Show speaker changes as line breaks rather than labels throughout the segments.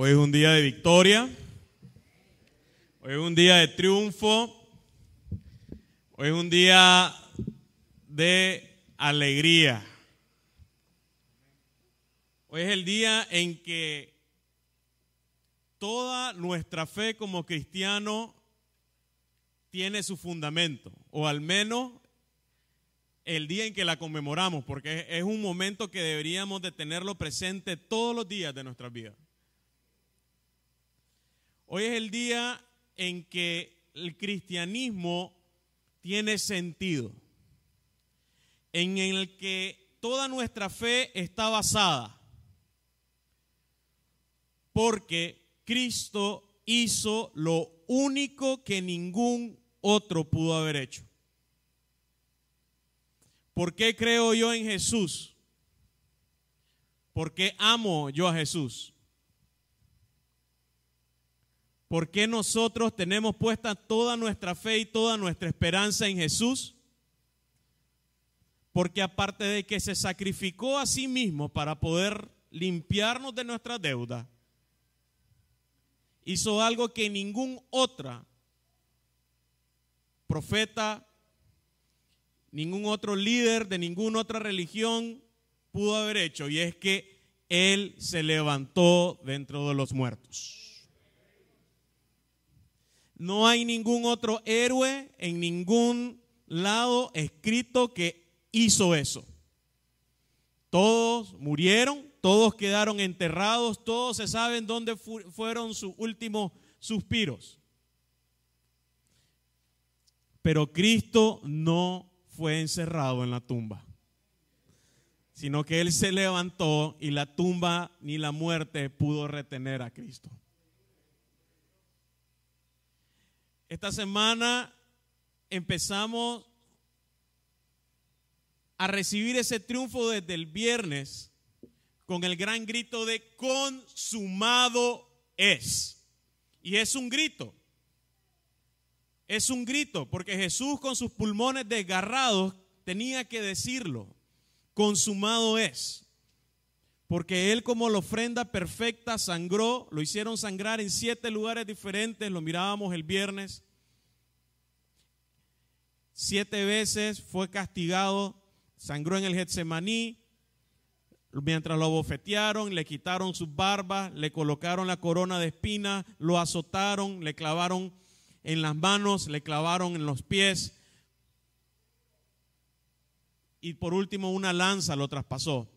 Hoy es un día de victoria. Hoy es un día de triunfo. Hoy es un día de alegría. Hoy es el día en que toda nuestra fe como cristiano tiene su fundamento, o al menos el día en que la conmemoramos, porque es un momento que deberíamos de tenerlo presente todos los días de nuestra vida. Hoy es el día en que el cristianismo tiene sentido, en el que toda nuestra fe está basada, porque Cristo hizo lo único que ningún otro pudo haber hecho. ¿Por qué creo yo en Jesús? ¿Por qué amo yo a Jesús? ¿Por qué nosotros tenemos puesta toda nuestra fe y toda nuestra esperanza en Jesús? Porque aparte de que se sacrificó a sí mismo para poder limpiarnos de nuestra deuda, hizo algo que ningún otra profeta, ningún otro líder de ninguna otra religión pudo haber hecho, y es que Él se levantó dentro de los muertos. No hay ningún otro héroe en ningún lado escrito que hizo eso. Todos murieron, todos quedaron enterrados, todos se saben dónde fueron sus últimos suspiros. Pero Cristo no fue encerrado en la tumba, sino que Él se levantó y la tumba ni la muerte pudo retener a Cristo. Esta semana empezamos a recibir ese triunfo desde el viernes con el gran grito de consumado es. Y es un grito. Es un grito, porque Jesús con sus pulmones desgarrados tenía que decirlo. Consumado es. Porque Él como la ofrenda perfecta sangró, lo hicieron sangrar en siete lugares diferentes, lo mirábamos el viernes. Siete veces fue castigado, sangró en el Getsemaní, mientras lo bofetearon, le quitaron sus barbas, le colocaron la corona de espinas, lo azotaron, le clavaron en las manos, le clavaron en los pies y por último una lanza lo traspasó.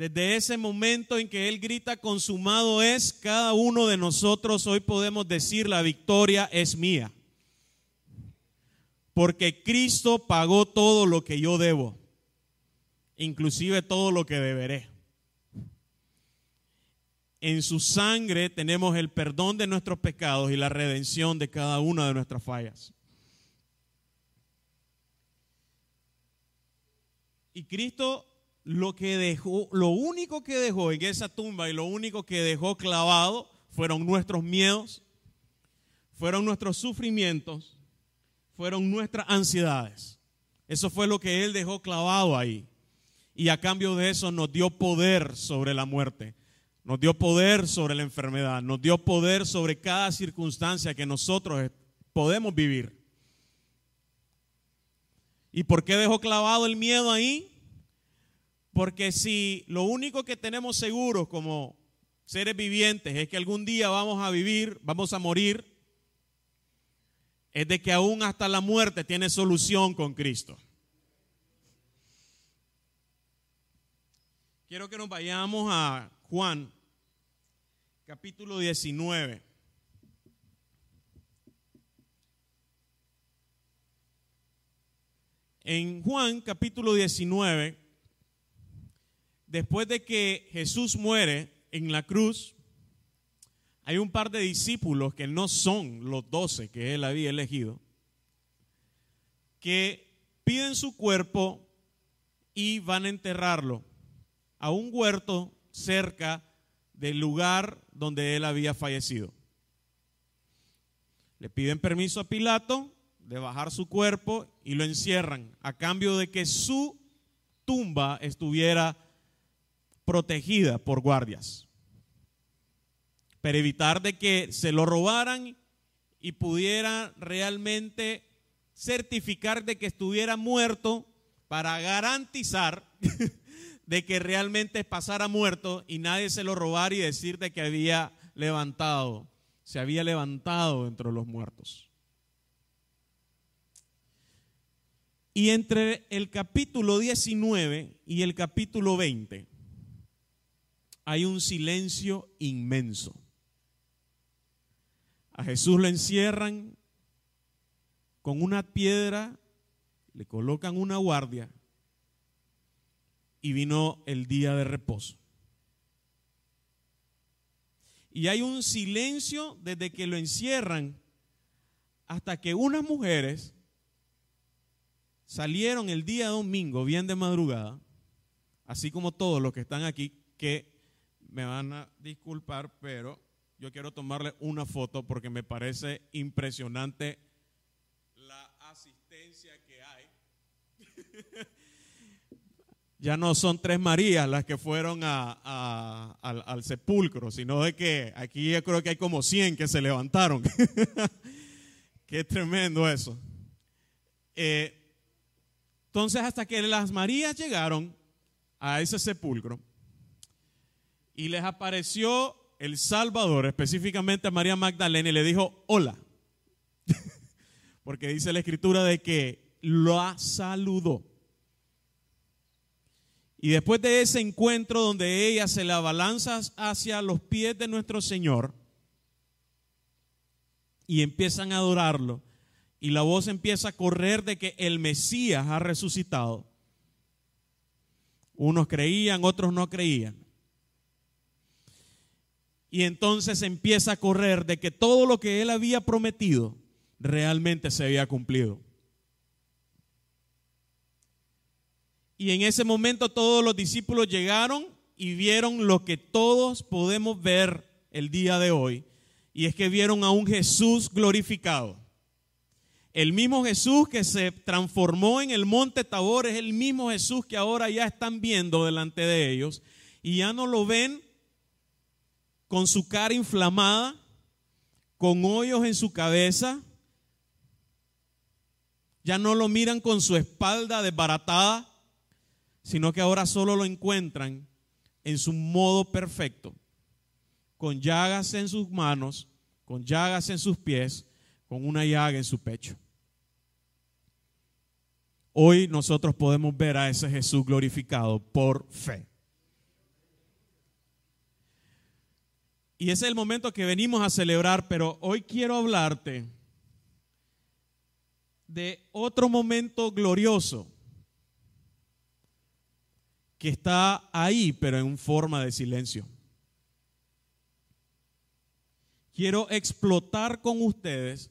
Desde ese momento en que Él grita, consumado es, cada uno de nosotros hoy podemos decir, la victoria es mía. Porque Cristo pagó todo lo que yo debo, inclusive todo lo que deberé. En su sangre tenemos el perdón de nuestros pecados y la redención de cada una de nuestras fallas. Y Cristo lo que dejó, lo único que dejó en esa tumba y lo único que dejó clavado fueron nuestros miedos, fueron nuestros sufrimientos, fueron nuestras ansiedades. Eso fue lo que Él dejó clavado ahí. Y a cambio de eso nos dio poder sobre la muerte, nos dio poder sobre la enfermedad, nos dio poder sobre cada circunstancia que nosotros podemos vivir. ¿Y por qué dejó clavado el miedo ahí? Porque si lo único que tenemos seguro como seres vivientes es que algún día vamos a vivir, vamos a morir, es de que aún hasta la muerte tiene solución con Cristo. Quiero que nos vayamos a Juan, capítulo 19. En Juan, capítulo 19, después de que Jesús muere en la cruz, hay un par de discípulos que no son los doce que él había elegido, que piden su cuerpo y van a enterrarlo a un huerto cerca del lugar donde él había fallecido. Le piden permiso a Pilato de bajar su cuerpo y lo encierran a cambio de que su tumba estuviera protegida por guardias para evitar de que se lo robaran y pudiera realmente certificar de que estuviera muerto para garantizar de que realmente pasara muerto y nadie se lo robara y decir de que había levantado, se había levantado entre los muertos. Y entre el capítulo 19 y el capítulo 20 hay un silencio inmenso. A Jesús lo encierran con una piedra, le colocan una guardia y vino el día de reposo. Y hay un silencio desde que lo encierran hasta que unas mujeres salieron el día domingo, bien de madrugada, así como todos los que están aquí, que me van a disculpar, pero yo quiero tomarle una foto porque me parece impresionante la asistencia que hay. ya no son tres Marías las que fueron al, sepulcro, sino de que aquí yo creo que hay como 100 que se levantaron. Qué tremendo eso. Eh, entonces, hasta que las Marías llegaron a ese sepulcro y les apareció el Salvador, específicamente a María Magdalena, y le dijo, hola. Porque dice la escritura de que lo saludó. Y después de ese encuentro donde ella se la balanza hacia los pies de nuestro Señor y empiezan a adorarlo, y la voz empieza a correr de que el Mesías ha resucitado. Unos creían, otros no creían. Y entonces empieza a correr de que todo lo que él había prometido realmente se había cumplido. Y en ese momento todos los discípulos llegaron y vieron lo que todos podemos ver el día de hoy. Y es que vieron a un Jesús glorificado. El mismo Jesús que se transformó en el monte Tabor es el mismo Jesús que ahora ya están viendo delante de ellos. Y ya no lo ven con su cara inflamada, con hoyos en su cabeza. Ya no lo miran con su espalda desbaratada, sino que ahora solo lo encuentran en su modo perfecto, con llagas en sus manos, con llagas en sus pies, con una llaga en su pecho. Hoy nosotros podemos ver a ese Jesús glorificado por fe. Y ese es el momento que venimos a celebrar, pero hoy quiero hablarte de otro momento glorioso que está ahí, pero en forma de silencio. Quiero explotar con ustedes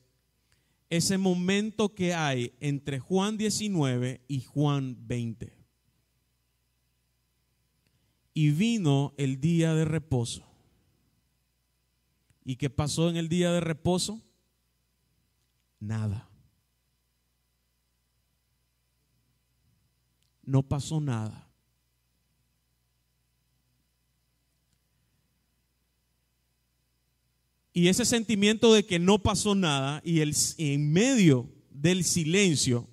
ese momento que hay entre Juan 19 y Juan 20. Y vino el día de reposo. ¿Y qué pasó en el día de reposo? Nada. No pasó nada. Y ese sentimiento de que no pasó nada y el, en medio del silencio,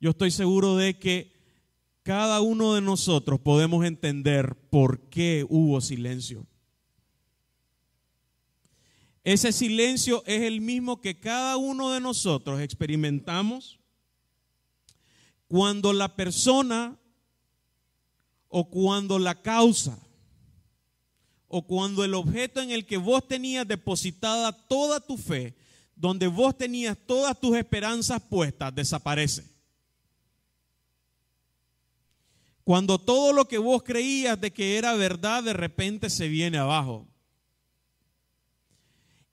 yo estoy seguro de que cada uno de nosotros podemos entender por qué hubo silencio. Ese silencio es el mismo que cada uno de nosotros experimentamos cuando la persona o cuando la causa o cuando el objeto en el que vos tenías depositada toda tu fe, donde vos tenías todas tus esperanzas puestas, desaparece. Cuando todo lo que vos creías de que era verdad de repente se viene abajo.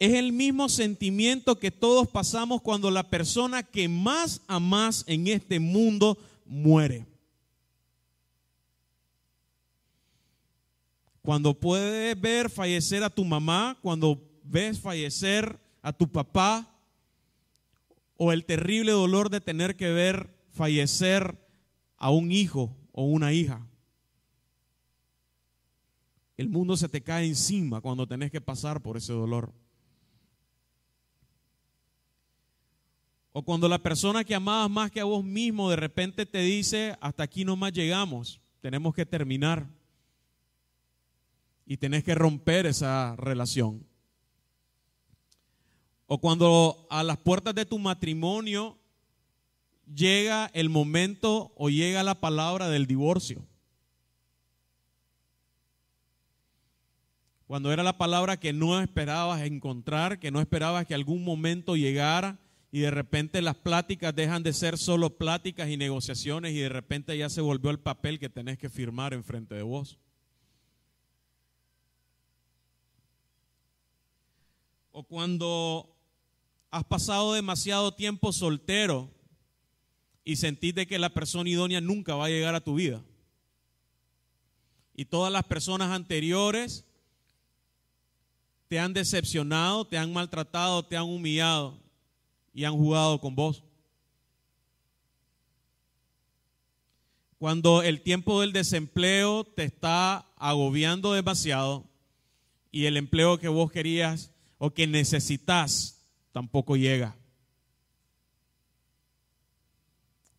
Es el mismo sentimiento que todos pasamos cuando la persona que más amas en este mundo muere. Cuando puedes ver fallecer a tu mamá, cuando ves fallecer a tu papá, o el terrible dolor de tener que ver fallecer a un hijo o una hija. el mundo se te cae encima cuando tenés que pasar por ese dolor. O cuando la persona que amabas más que a vos mismo de repente te dice, hasta aquí nomás llegamos, tenemos que terminar. Y tenés que romper esa relación. O cuando a las puertas de tu matrimonio llega el momento o llega la palabra del divorcio. Cuando era la palabra que no esperabas encontrar, que no esperabas que algún momento llegara y de repente las pláticas dejan de ser solo pláticas y negociaciones y de repente ya se volvió el papel que tenés que firmar en frente de vos. O cuando has pasado demasiado tiempo soltero y sentís de que la persona idónea nunca va a llegar a tu vida. Y todas las personas anteriores te han decepcionado, te han maltratado, te han humillado y han jugado con vos. Cuando el tiempo del desempleo te está agobiando demasiado y el empleo que vos querías o que necesitas tampoco llega.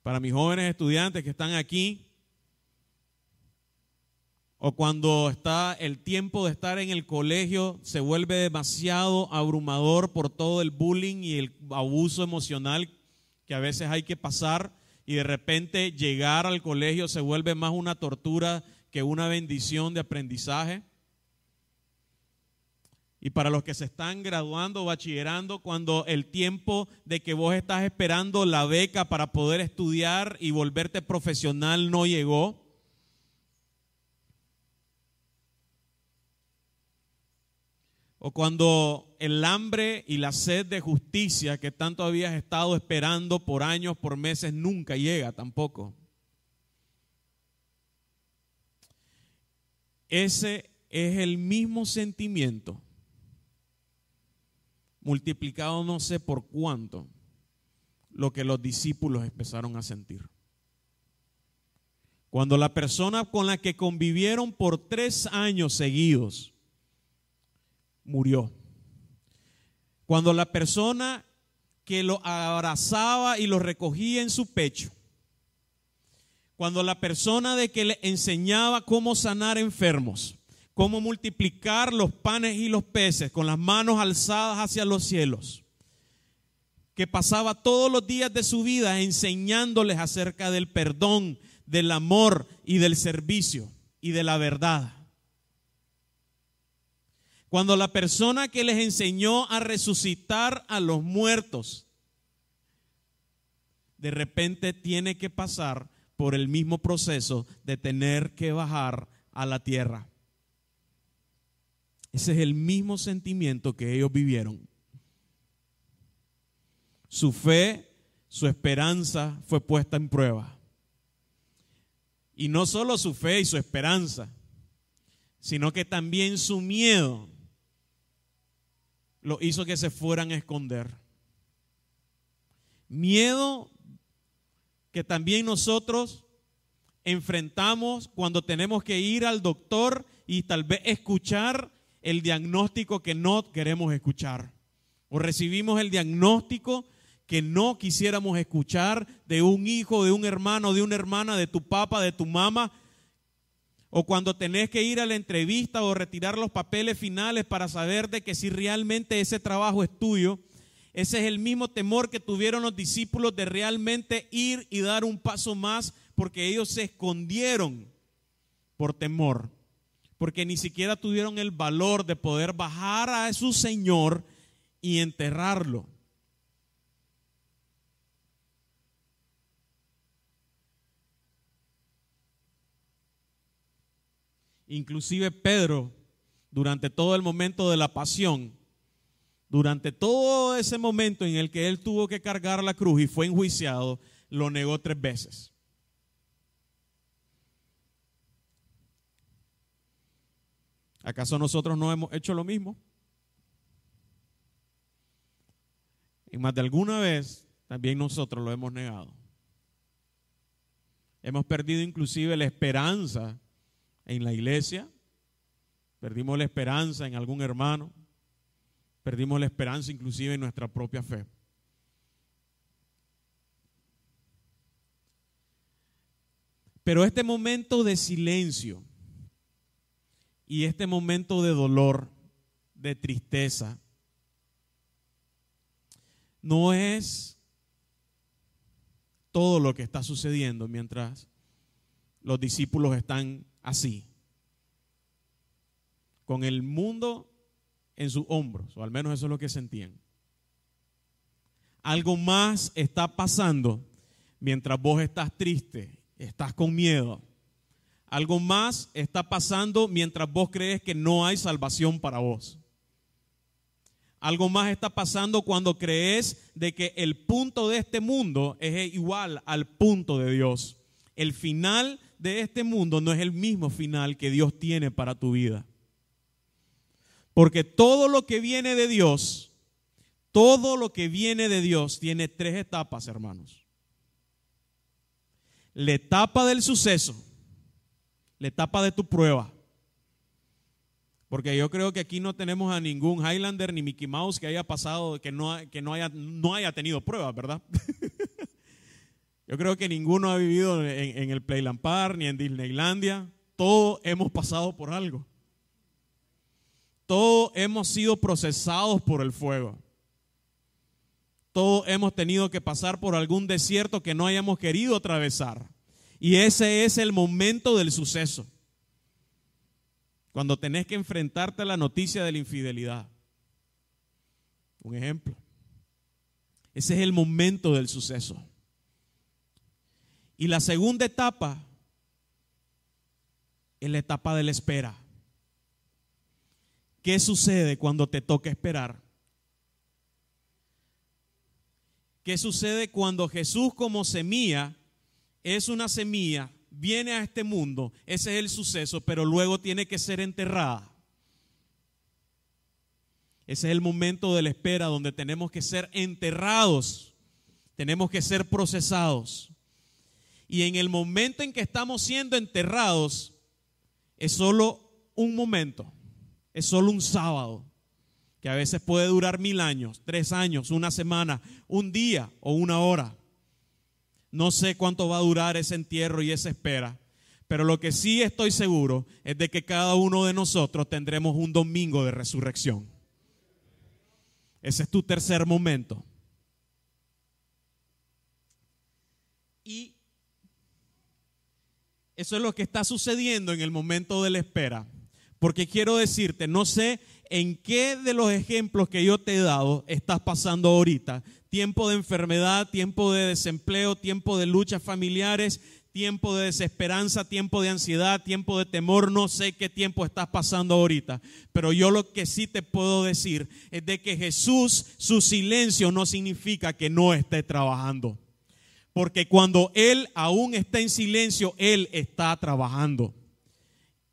Para mis jóvenes estudiantes que están aquí, o cuando está el tiempo de estar en el colegio se vuelve demasiado abrumador por todo el bullying y el abuso emocional que a veces hay que pasar y de repente llegar al colegio se vuelve más una tortura que una bendición de aprendizaje. Y para los que se están graduando, bachillerando, cuando el tiempo de que vos estás esperando la beca para poder estudiar y volverte profesional no llegó, O cuando el hambre y la sed de justicia que tanto habías estado esperando por años, por meses, nunca llega tampoco. Ese es el mismo sentimiento, multiplicado no sé por cuánto, lo que los discípulos empezaron a sentir. Cuando la persona con la que convivieron por tres años seguidos, murió. Cuando la persona que lo abrazaba y lo recogía en su pecho, cuando la persona de que le enseñaba cómo sanar enfermos, cómo multiplicar los panes y los peces con las manos alzadas hacia los cielos, que pasaba todos los días de su vida enseñándoles acerca del perdón, del amor y del servicio y de la verdad. Cuando la persona que les enseñó a resucitar a los muertos, de repente tiene que pasar por el mismo proceso de tener que bajar a la tierra. Ese es el mismo sentimiento que ellos vivieron. Su fe, su esperanza fue puesta en prueba. Y no solo su fe y su esperanza, sino que también su miedo lo hizo que se fueran a esconder. Miedo que también nosotros enfrentamos cuando tenemos que ir al doctor y tal vez escuchar el diagnóstico que no queremos escuchar. O recibimos el diagnóstico que no quisiéramos escuchar de un hijo, de un hermano, de una hermana, de tu papá, de tu mamá, o cuando tenés que ir a la entrevista o retirar los papeles finales para saber de que si realmente ese trabajo es tuyo, ese es el mismo temor que tuvieron los discípulos de realmente ir y dar un paso más porque ellos se escondieron por temor, porque ni siquiera tuvieron el valor de poder bajar a su Señor y enterrarlo. Inclusive Pedro, durante todo el momento de la pasión, durante todo ese momento en el que él tuvo que cargar la cruz y fue enjuiciado, lo negó tres veces. ¿Acaso nosotros no hemos hecho lo mismo? Y más de alguna vez también nosotros lo hemos negado. Hemos perdido inclusive la esperanza en la iglesia. perdimos la esperanza en algún hermano, perdimos la esperanza inclusive en nuestra propia fe. Pero este momento de silencio y este momento de dolor, de tristeza, no es todo lo que está sucediendo mientras los discípulos están así, con el mundo en sus hombros, o al menos eso es lo que sentían. Algo más está pasando mientras vos estás triste estás con miedo. Algo más está pasando mientras vos crees que no hay salvación para vos. Algo más está pasando cuando crees de que el punto de este mundo es igual al punto de Dios. El final de este mundo no es el mismo final que Dios tiene para tu vida. Porque todo lo que viene de Dios, todo lo que viene de Dios tiene tres etapas, hermanos la etapa del suceso, la etapa de tu prueba. Porque yo creo que aquí no tenemos a ningún Highlander ni Mickey Mouse que haya pasado, que no, que no, haya, no haya tenido pruebas, ¿verdad? yo creo que ninguno ha vivido en, el Playland Park ni en Disneylandia. Todos hemos pasado por algo. Todos hemos sido procesados por el fuego. Todos hemos tenido que pasar por algún desierto que no hayamos querido atravesar. Y ese es el momento del suceso. Cuando tenés que enfrentarte a la noticia de la infidelidad. Un ejemplo. Ese es el momento del suceso. Y la segunda etapa es la etapa de la espera. ¿Qué sucede cuando te toca esperar? ¿Qué sucede cuando Jesús como semilla es una semilla, viene a este mundo, ese es el suceso, pero luego tiene que ser enterrada? Ese es el momento de la espera donde tenemos que ser enterrados, tenemos que ser procesados. Y en el momento en que estamos siendo enterrados, es solo un momento, es solo un sábado que a veces puede durar mil años, tres años, una semana, un día o una hora. No sé cuánto va a durar ese entierro y esa espera, pero lo que sí estoy seguro es de que cada uno de nosotros tendremos un domingo de resurrección. Ese es tu tercer momento. Y eso es lo que está sucediendo en el momento de la espera. Porque quiero decirte, no sé en qué de los ejemplos que yo te he dado estás pasando ahorita. Tiempo de enfermedad, tiempo de desempleo, tiempo de luchas familiares, tiempo de desesperanza, tiempo de ansiedad, tiempo de temor, no sé qué tiempo estás pasando ahorita, pero yo lo que sí te puedo decir es de que Jesús, su silencio no significa que no esté trabajando, porque cuando Él aún está en silencio, Él está trabajando.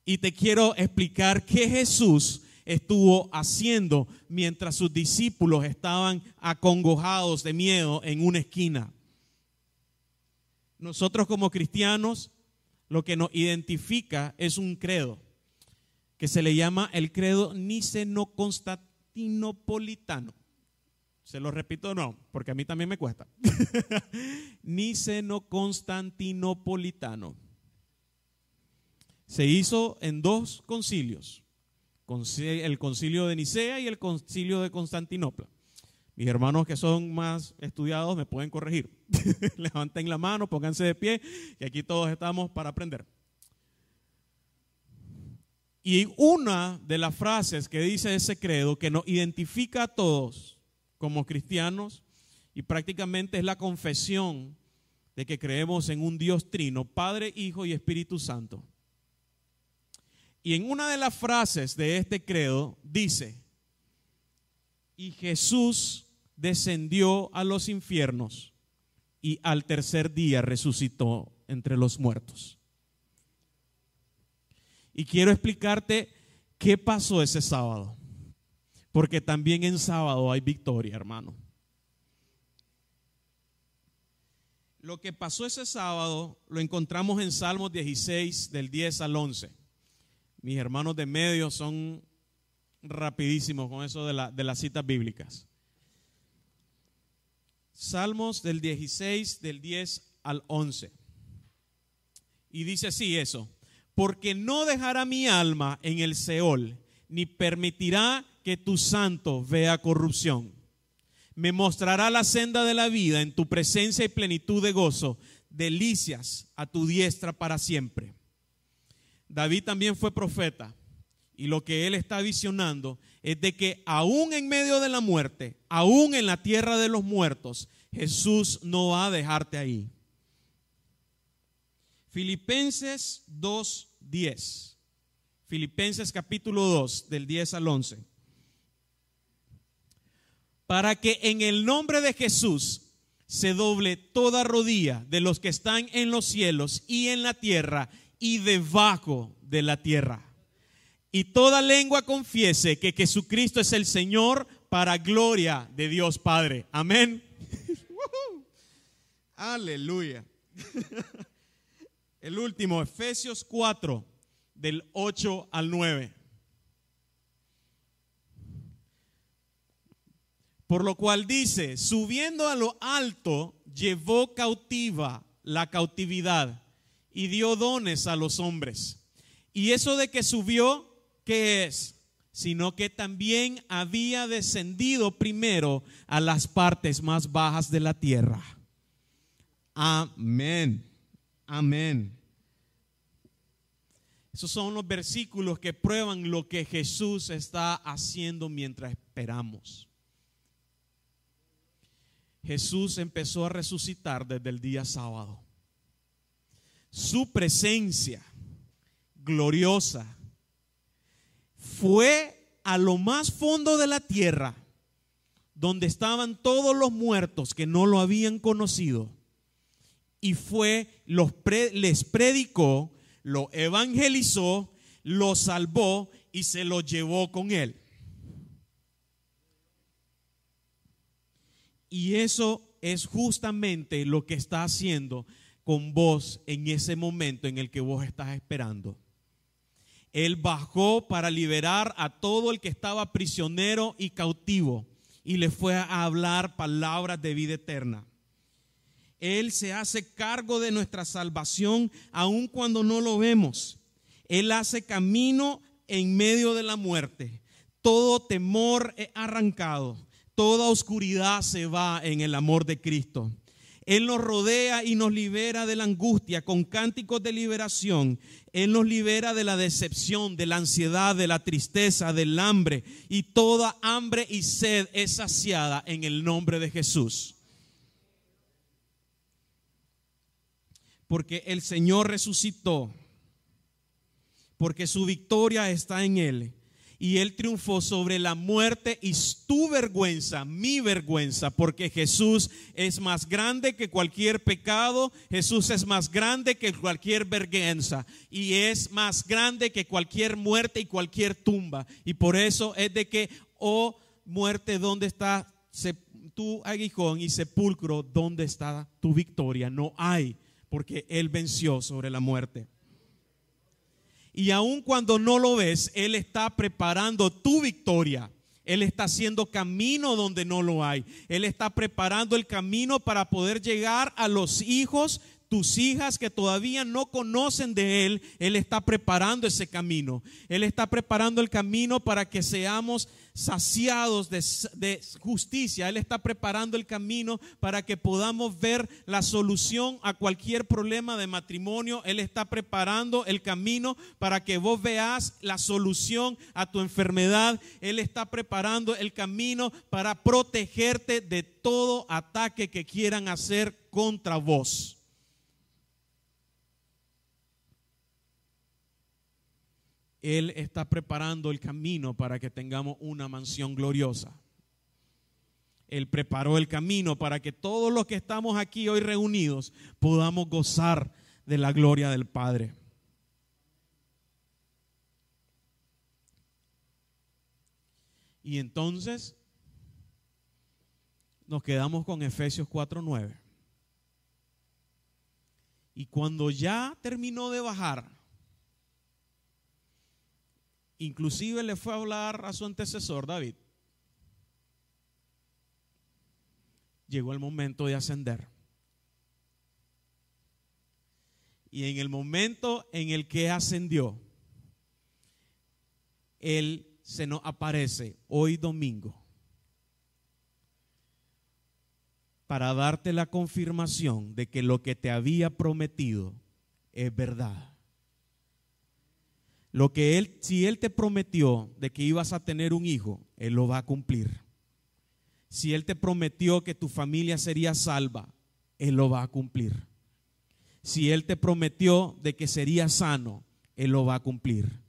Y te quiero explicar que Jesús estuvo haciendo mientras sus discípulos estaban acongojados de miedo en una esquina. Nosotros como cristianos lo que nos identifica es un credo que se le llama el credo niceno-constantinopolitano. Se lo repito no, porque a mí también me cuesta. niceno-constantinopolitano. Se hizo en dos concilios el concilio de Nicea y el concilio de Constantinopla. Mis hermanos que son más estudiados me pueden corregir. Levanten la mano, pónganse de pie, que aquí todos estamos para aprender. Y una de las frases que dice ese credo, que nos identifica a todos como cristianos, y prácticamente es la confesión de que creemos en un Dios trino, Padre, Hijo y Espíritu Santo. Y en una de las frases de este credo dice, y Jesús descendió a los infiernos y al tercer día resucitó entre los muertos. Y quiero explicarte qué pasó ese sábado, porque también en sábado hay victoria, hermano. Lo que pasó ese sábado lo encontramos en Salmos 16 del 10 al 11. Mis hermanos de medio son rapidísimos con eso de, la, de las citas bíblicas. Salmos del 16, del 10 al 11. Y dice así eso, porque no dejará mi alma en el Seol, ni permitirá que tu santo vea corrupción. Me mostrará la senda de la vida en tu presencia y plenitud de gozo, delicias a tu diestra para siempre. David también fue profeta y lo que él está visionando es de que aún en medio de la muerte, aún en la tierra de los muertos, Jesús no va a dejarte ahí. Filipenses 2.10. Filipenses capítulo 2, del 10 al 11. Para que en el nombre de Jesús se doble toda rodilla de los que están en los cielos y en la tierra y debajo de la tierra. Y toda lengua confiese que Jesucristo es el Señor para gloria de Dios Padre. Amén. Aleluya. El último, Efesios 4, del 8 al 9. Por lo cual dice, subiendo a lo alto, llevó cautiva la cautividad y dio dones a los hombres. Y eso de que subió, ¿qué es? Sino que también había descendido primero a las partes más bajas de la tierra. Amén. Amén. Esos son los versículos que prueban lo que Jesús está haciendo mientras esperamos. Jesús empezó a resucitar desde el día sábado. Su presencia gloriosa fue a lo más fondo de la tierra, donde estaban todos los muertos que no lo habían conocido, y fue, los les predicó, lo evangelizó, lo salvó y se lo llevó con él. Y eso es justamente lo que está haciendo con vos en ese momento en el que vos estás esperando. Él bajó para liberar a todo el que estaba prisionero y cautivo y le fue a hablar palabras de vida eterna. Él se hace cargo de nuestra salvación aun cuando no lo vemos. Él hace camino en medio de la muerte. Todo temor es arrancado toda oscuridad se va en el amor de Cristo. Él nos rodea y nos libera de la angustia con cánticos de liberación. Él nos libera de la decepción, de la ansiedad, de la tristeza, del hambre. Y toda hambre y sed es saciada en el nombre de Jesús. Porque el Señor resucitó. Porque su victoria está en Él y Él triunfó sobre la muerte y tu vergüenza, mi vergüenza, porque Jesús es más grande que cualquier pecado, Jesús es más grande que cualquier vergüenza y es más grande que cualquier muerte y cualquier tumba. Y por eso es de que, oh muerte, ¿dónde está tu aguijón y sepulcro? ¿Dónde está tu victoria? No hay, porque Él venció sobre la muerte. Y aun cuando no lo ves, Él está preparando tu victoria. Él está haciendo camino donde no lo hay. Él está preparando el camino para poder llegar a los hijos, tus hijas que todavía no conocen de Él. Él está preparando ese camino. Él está preparando el camino para que seamos saciados de, justicia. Él está preparando el camino para que podamos ver la solución a cualquier problema de matrimonio. Él está preparando el camino para que vos veas la solución a tu enfermedad. Él está preparando el camino para protegerte de todo ataque que quieran hacer contra vos. Él está preparando el camino para que tengamos una mansión gloriosa. Él preparó el camino para que todos los que estamos aquí hoy reunidos podamos gozar de la gloria del Padre. Y entonces nos quedamos con Efesios 4:9. Y cuando ya terminó de bajar, inclusive le fue a hablar a su antecesor David, llegó el momento de ascender. Y en el momento en el que ascendió, Él se nos aparece hoy domingo para darte la confirmación de que lo que te había prometido es verdad. Lo que él, si él te prometió de que ibas a tener un hijo, él lo va a cumplir. Si él te prometió que tu familia sería salva, él lo va a cumplir. Si él te prometió de que sería sano, él lo va a cumplir.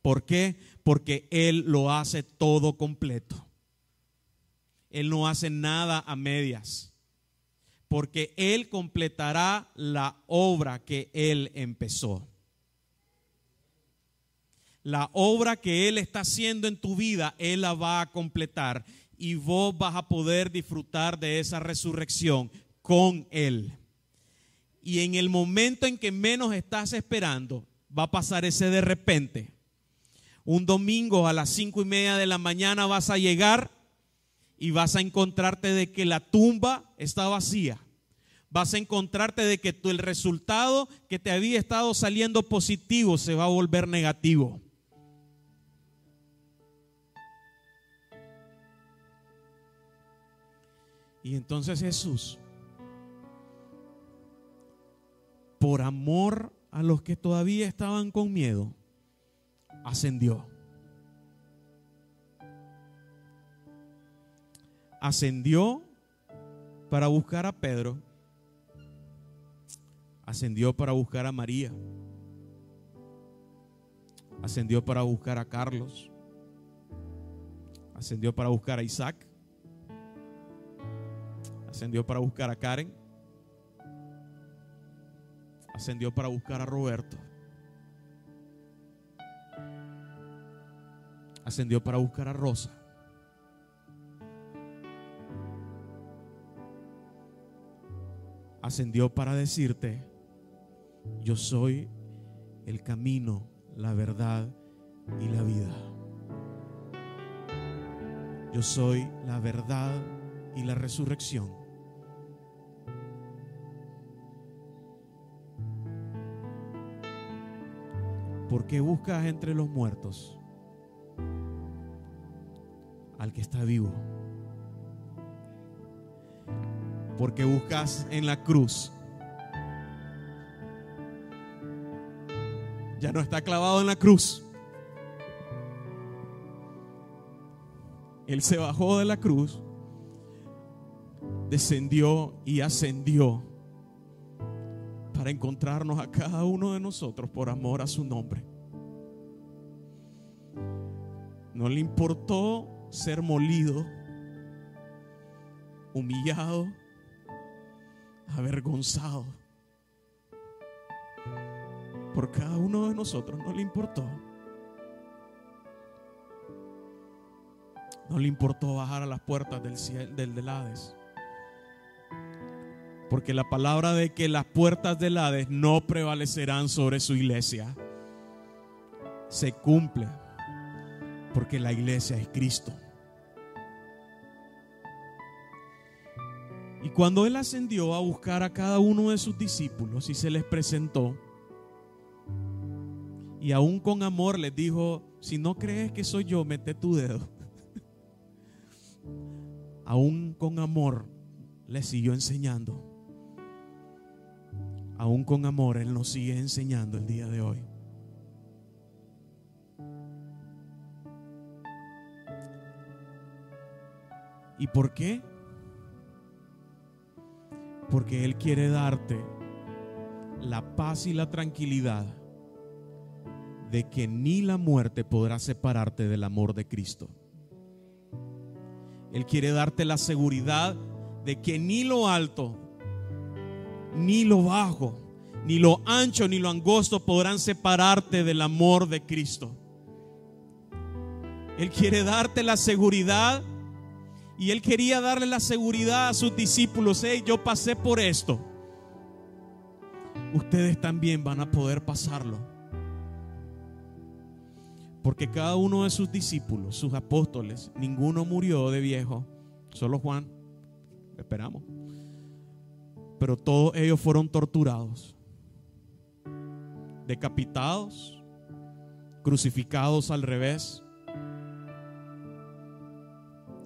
¿Por qué? Porque él lo hace todo completo. Él no hace nada a medias porque Él completará la obra que Él empezó. La obra que Él está haciendo en tu vida, Él la va a completar y vos vas a poder disfrutar de esa resurrección con Él. Y en el momento en que menos estás esperando, va a pasar ese de repente. Un domingo a las cinco y media de la mañana vas a llegar y vas a encontrarte de que la tumba está vacía vas a encontrarte de que el resultado que te había estado saliendo positivo se va a volver negativo. Y entonces Jesús, por amor a los que todavía estaban con miedo, ascendió. Ascendió para buscar a Pedro Ascendió para buscar a María. Ascendió para buscar a Carlos. Ascendió para buscar a Isaac. Ascendió para buscar a Karen. Ascendió para buscar a Roberto. Ascendió para buscar a Rosa. Ascendió para decirte, yo soy el camino, la verdad y la vida. Yo soy la verdad y la resurrección. ¿Por qué buscas entre los muertos al que está vivo? Porque buscas en la cruz ya no está clavado en la cruz. Él se bajó de la cruz, descendió y ascendió para encontrarnos a cada uno de nosotros por amor a su nombre. No le importó ser molido, humillado, avergonzado por cada uno de nosotros, no le importó. No le importó bajar a las puertas del, cielo, del, del Hades. Porque la palabra de que las puertas del Hades no prevalecerán sobre su iglesia se cumple. Porque la iglesia es Cristo. Y cuando Él ascendió a buscar a cada uno de sus discípulos y se les presentó, y aún con amor les dijo, si no crees que soy yo, mete tu dedo. aún con amor les siguió enseñando. Aún con amor Él nos sigue enseñando el día de hoy. ¿Y por qué? Porque Él quiere darte la paz y la tranquilidad de que ni la muerte podrá separarte del amor de Cristo. Él quiere darte la seguridad de que ni lo alto, ni lo bajo, ni lo ancho, ni lo angosto podrán separarte del amor de Cristo. Él quiere darte la seguridad y él quería darle la seguridad a sus discípulos. Hey, yo pasé por esto. Ustedes también van a poder pasarlo Porque cada uno de sus discípulos, sus apóstoles, ninguno murió de viejo, solo Juan, esperamos. Pero todos ellos fueron torturados, decapitados, crucificados al revés.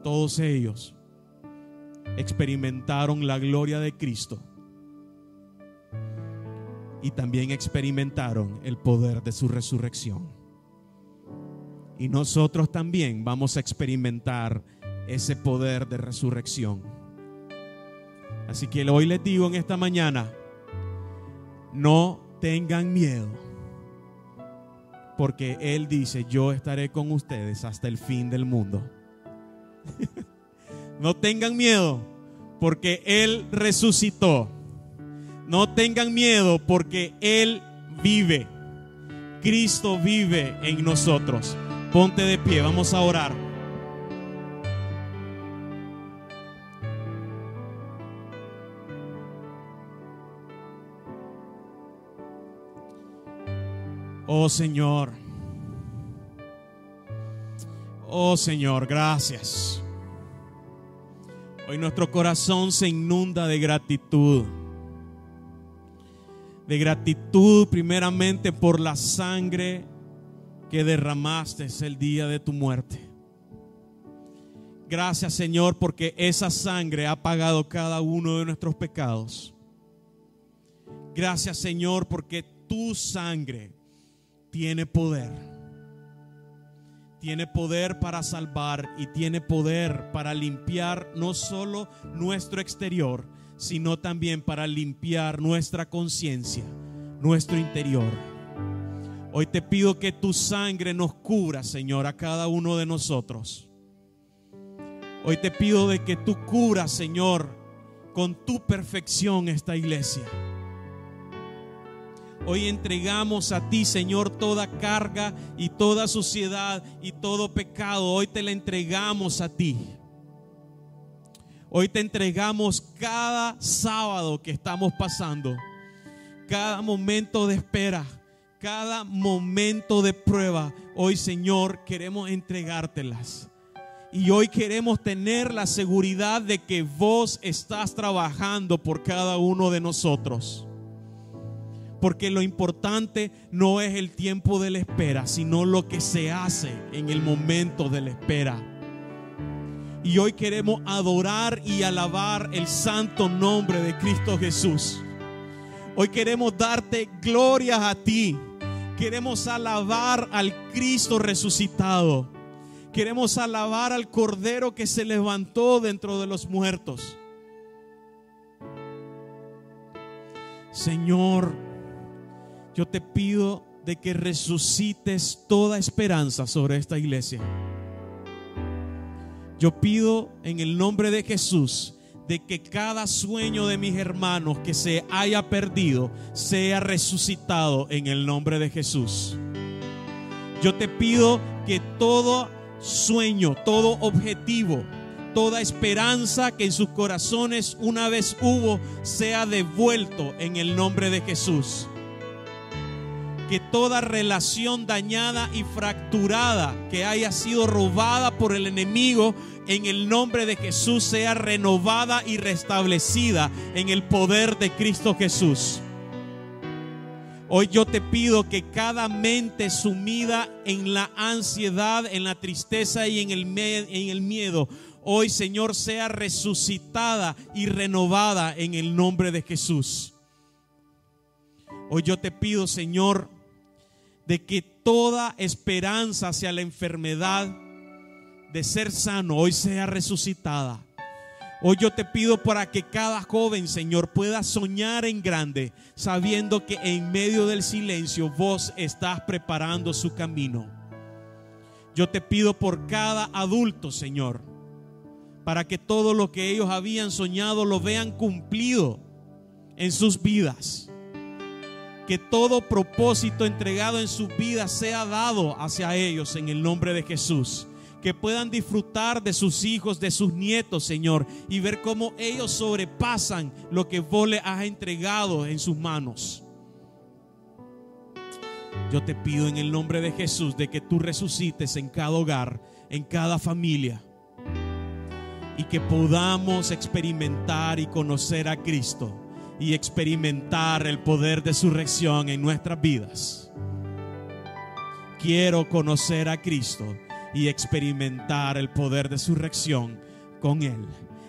Todos ellos experimentaron la gloria de Cristo y también experimentaron el poder de su resurrección. Y nosotros también vamos a experimentar ese poder de resurrección. Así que hoy les digo en esta mañana, no tengan miedo, porque Él dice, yo estaré con ustedes hasta el fin del mundo. no tengan miedo, porque Él resucitó. No tengan miedo, porque Él vive. Cristo vive en nosotros. Ponte de pie, vamos a orar. Oh Señor. Oh Señor, gracias. Hoy nuestro corazón se inunda de gratitud. De gratitud primeramente por la sangre que derramaste el día de tu muerte. Gracias Señor porque esa sangre ha pagado cada uno de nuestros pecados. Gracias Señor porque tu sangre tiene poder. Tiene poder para salvar y tiene poder para limpiar no solo nuestro exterior, sino también para limpiar nuestra conciencia, nuestro interior. Hoy te pido que tu sangre nos cubra, Señor, a cada uno de nosotros. Hoy te pido de que tú cubras, Señor, con tu perfección esta iglesia. Hoy entregamos a ti, Señor, toda carga y toda suciedad y todo pecado. Hoy te la entregamos a ti. Hoy te entregamos cada sábado que estamos pasando, cada momento de espera cada momento de prueba, hoy Señor queremos entregártelas. Y hoy queremos tener la seguridad de que vos estás trabajando por cada uno de nosotros. Porque lo importante no es el tiempo de la espera, sino lo que se hace en el momento de la espera. Y hoy queremos adorar y alabar el santo nombre de Cristo Jesús. Hoy queremos darte glorias a ti Queremos alabar al Cristo resucitado. Queremos alabar al Cordero que se levantó dentro de los muertos. Señor, yo te pido de que resucites toda esperanza sobre esta iglesia. Yo pido en el nombre de Jesús de que cada sueño de mis hermanos que se haya perdido sea resucitado en el nombre de Jesús. Yo te pido que todo sueño, todo objetivo, toda esperanza que en sus corazones una vez hubo sea devuelto en el nombre de Jesús. Que toda relación dañada y fracturada que haya sido robada por el enemigo en el nombre de Jesús sea renovada y restablecida en el poder de Cristo Jesús. Hoy yo te pido que cada mente sumida en la ansiedad, en la tristeza y en el, en el miedo, hoy Señor sea resucitada y renovada en el nombre de Jesús. Hoy yo te pido, Señor, de que toda esperanza hacia la enfermedad, de ser sano hoy sea resucitada. Hoy yo te pido para que cada joven, Señor, pueda soñar en grande, sabiendo que en medio del silencio vos estás preparando su camino. Yo te pido por cada adulto, Señor, para que todo lo que ellos habían soñado lo vean cumplido en sus vidas. Que todo propósito entregado en sus vidas sea dado hacia ellos en el nombre de Jesús que puedan disfrutar de sus hijos, de sus nietos, Señor, y ver cómo ellos sobrepasan lo que vos les has entregado en sus manos. Yo te pido en el nombre de Jesús de que tú resucites en cada hogar, en cada familia. Y que podamos experimentar y conocer a Cristo y experimentar el poder de su resurrección en nuestras vidas. Quiero conocer a Cristo y experimentar el poder de su resurrección con Él.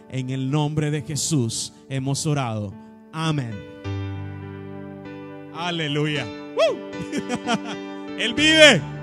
En el nombre de Jesús hemos orado. Amén. Aleluya. Él vive.